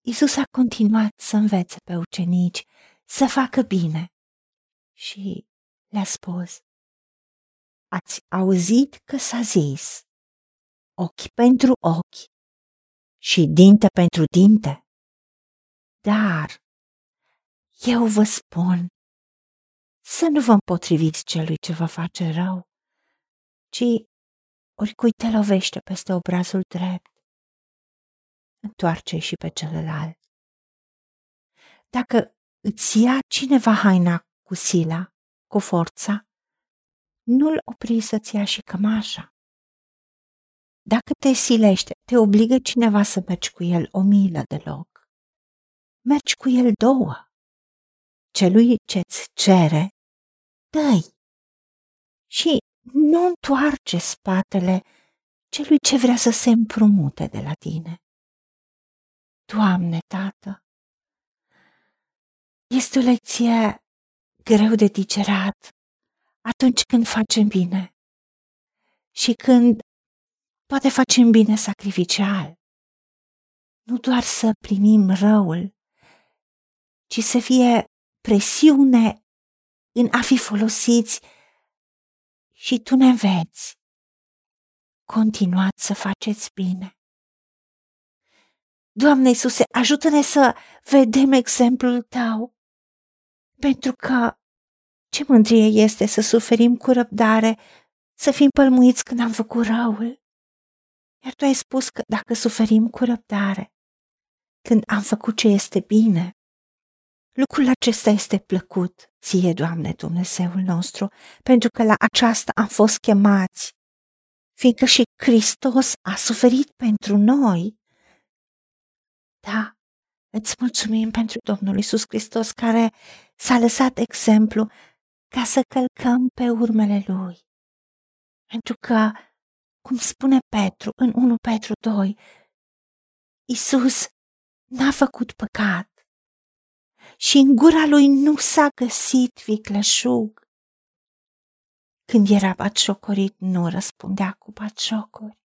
Isus a continuat să învețe pe ucenici să facă bine și le-a spus, Ați auzit că s-a zis, ochi pentru ochi și dinte pentru dinte? Dar eu vă spun să nu vă împotriviți celui ce vă face rău, ci oricui te lovește peste obrazul drept, întoarce și pe celălalt. Dacă îți ia cineva haina cu sila, cu forța, nu-l opri să-ți ia și cămașa. Dacă te silește, te obligă cineva să mergi cu el o milă de loc. Mergi cu el două. Celui ce-ți cere, dă Și nu întoarce spatele celui ce vrea să se împrumute de la tine. Doamne, Tată, este o lecție greu de digerat atunci când facem bine și când poate facem bine sacrificial. Nu doar să primim răul, ci să fie presiune în a fi folosiți și tu ne înveți. Continuați să faceți bine. Doamne Iisuse, ajută-ne să vedem exemplul Tău, pentru că ce mândrie este să suferim cu răbdare, să fim pălmuiți când am făcut răul. Iar Tu ai spus că dacă suferim cu răbdare, când am făcut ce este bine, lucrul acesta este plăcut ție, Doamne Dumnezeul nostru, pentru că la aceasta am fost chemați, fiindcă și Hristos a suferit pentru noi. Da, îți mulțumim pentru Domnul Isus Hristos care s-a lăsat exemplu ca să călcăm pe urmele Lui. Pentru că, cum spune Petru în 1 Petru 2, Isus n-a făcut păcat și în gura lui nu s-a găsit vicleșug. Când era batșocorit, nu răspundea cu batșocuri.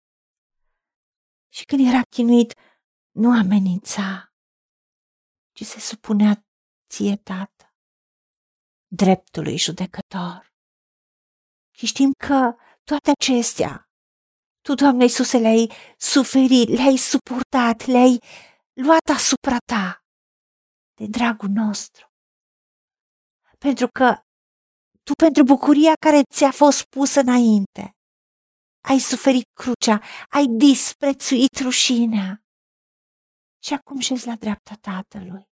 Și când era chinuit, nu amenința, ci se supunea ție, Tată, dreptului judecător. Și știm că toate acestea, Tu, Doamne Iisuse, le-ai suferit, le-ai suportat, le-ai luat asupra Ta de dragul nostru. Pentru că tu, pentru bucuria care ți-a fost pusă înainte, ai suferit crucea, ai disprețuit rușinea și acum șezi la dreapta Tatălui.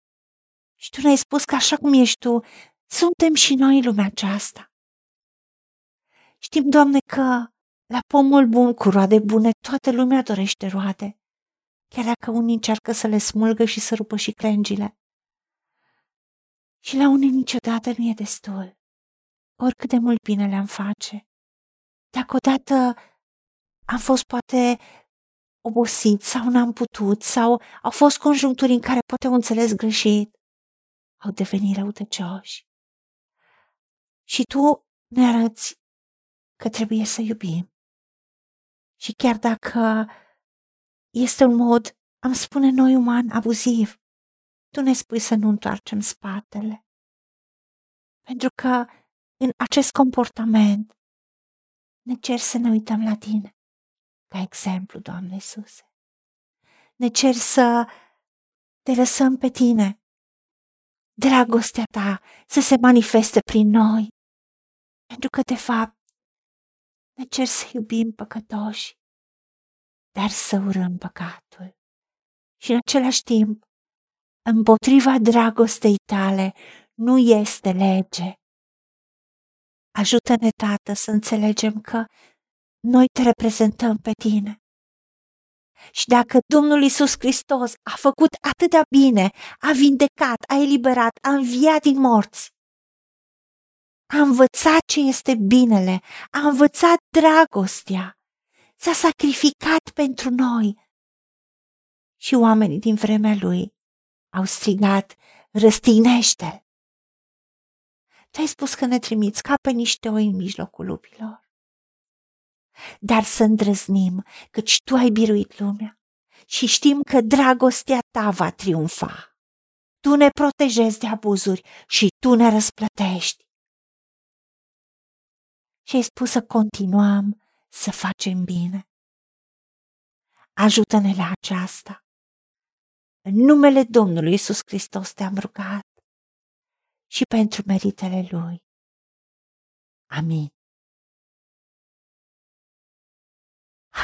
Și tu ne-ai spus că așa cum ești tu, suntem și noi lumea aceasta. Știm, Doamne, că la pomul bun cu roade bune toată lumea dorește roade, chiar dacă unii încearcă să le smulgă și să rupă și crengile. Și la unii niciodată nu e destul, oricât de mult bine le-am face. Dacă odată am fost poate obosit sau n-am putut sau au fost conjuncturi în care poate au înțeles greșit, au devenit răutăcioși. Și tu ne arăți că trebuie să iubim. Și chiar dacă este un mod, am spune noi uman, abuziv, tu ne spui să nu întoarcem spatele. Pentru că în acest comportament ne cer să ne uităm la tine, ca exemplu, Doamne Iisuse. Ne cer să te lăsăm pe tine, dragostea ta să se manifeste prin noi, pentru că, de fapt, ne cer să iubim păcătoși, dar să urăm păcatul. Și în același timp împotriva dragostei tale nu este lege. Ajută-ne, Tată, să înțelegem că noi te reprezentăm pe tine. Și dacă Domnul Isus Hristos a făcut atât de bine, a vindecat, a eliberat, a înviat din morți, a învățat ce este binele, a învățat dragostea, s-a sacrificat pentru noi. Și oamenii din vremea lui au strigat, răstignește Tu ai spus că ne trimiți ca pe niște oi în mijlocul lupilor. Dar să îndrăznim, căci Tu ai biruit lumea și știm că dragostea ta va triumfa. Tu ne protejezi de abuzuri și tu ne răsplătești. Și ai spus să continuăm să facem bine. Ajută-ne la aceasta. În numele Domnului Isus Hristos te-am rugat și pentru meritele Lui. Amin.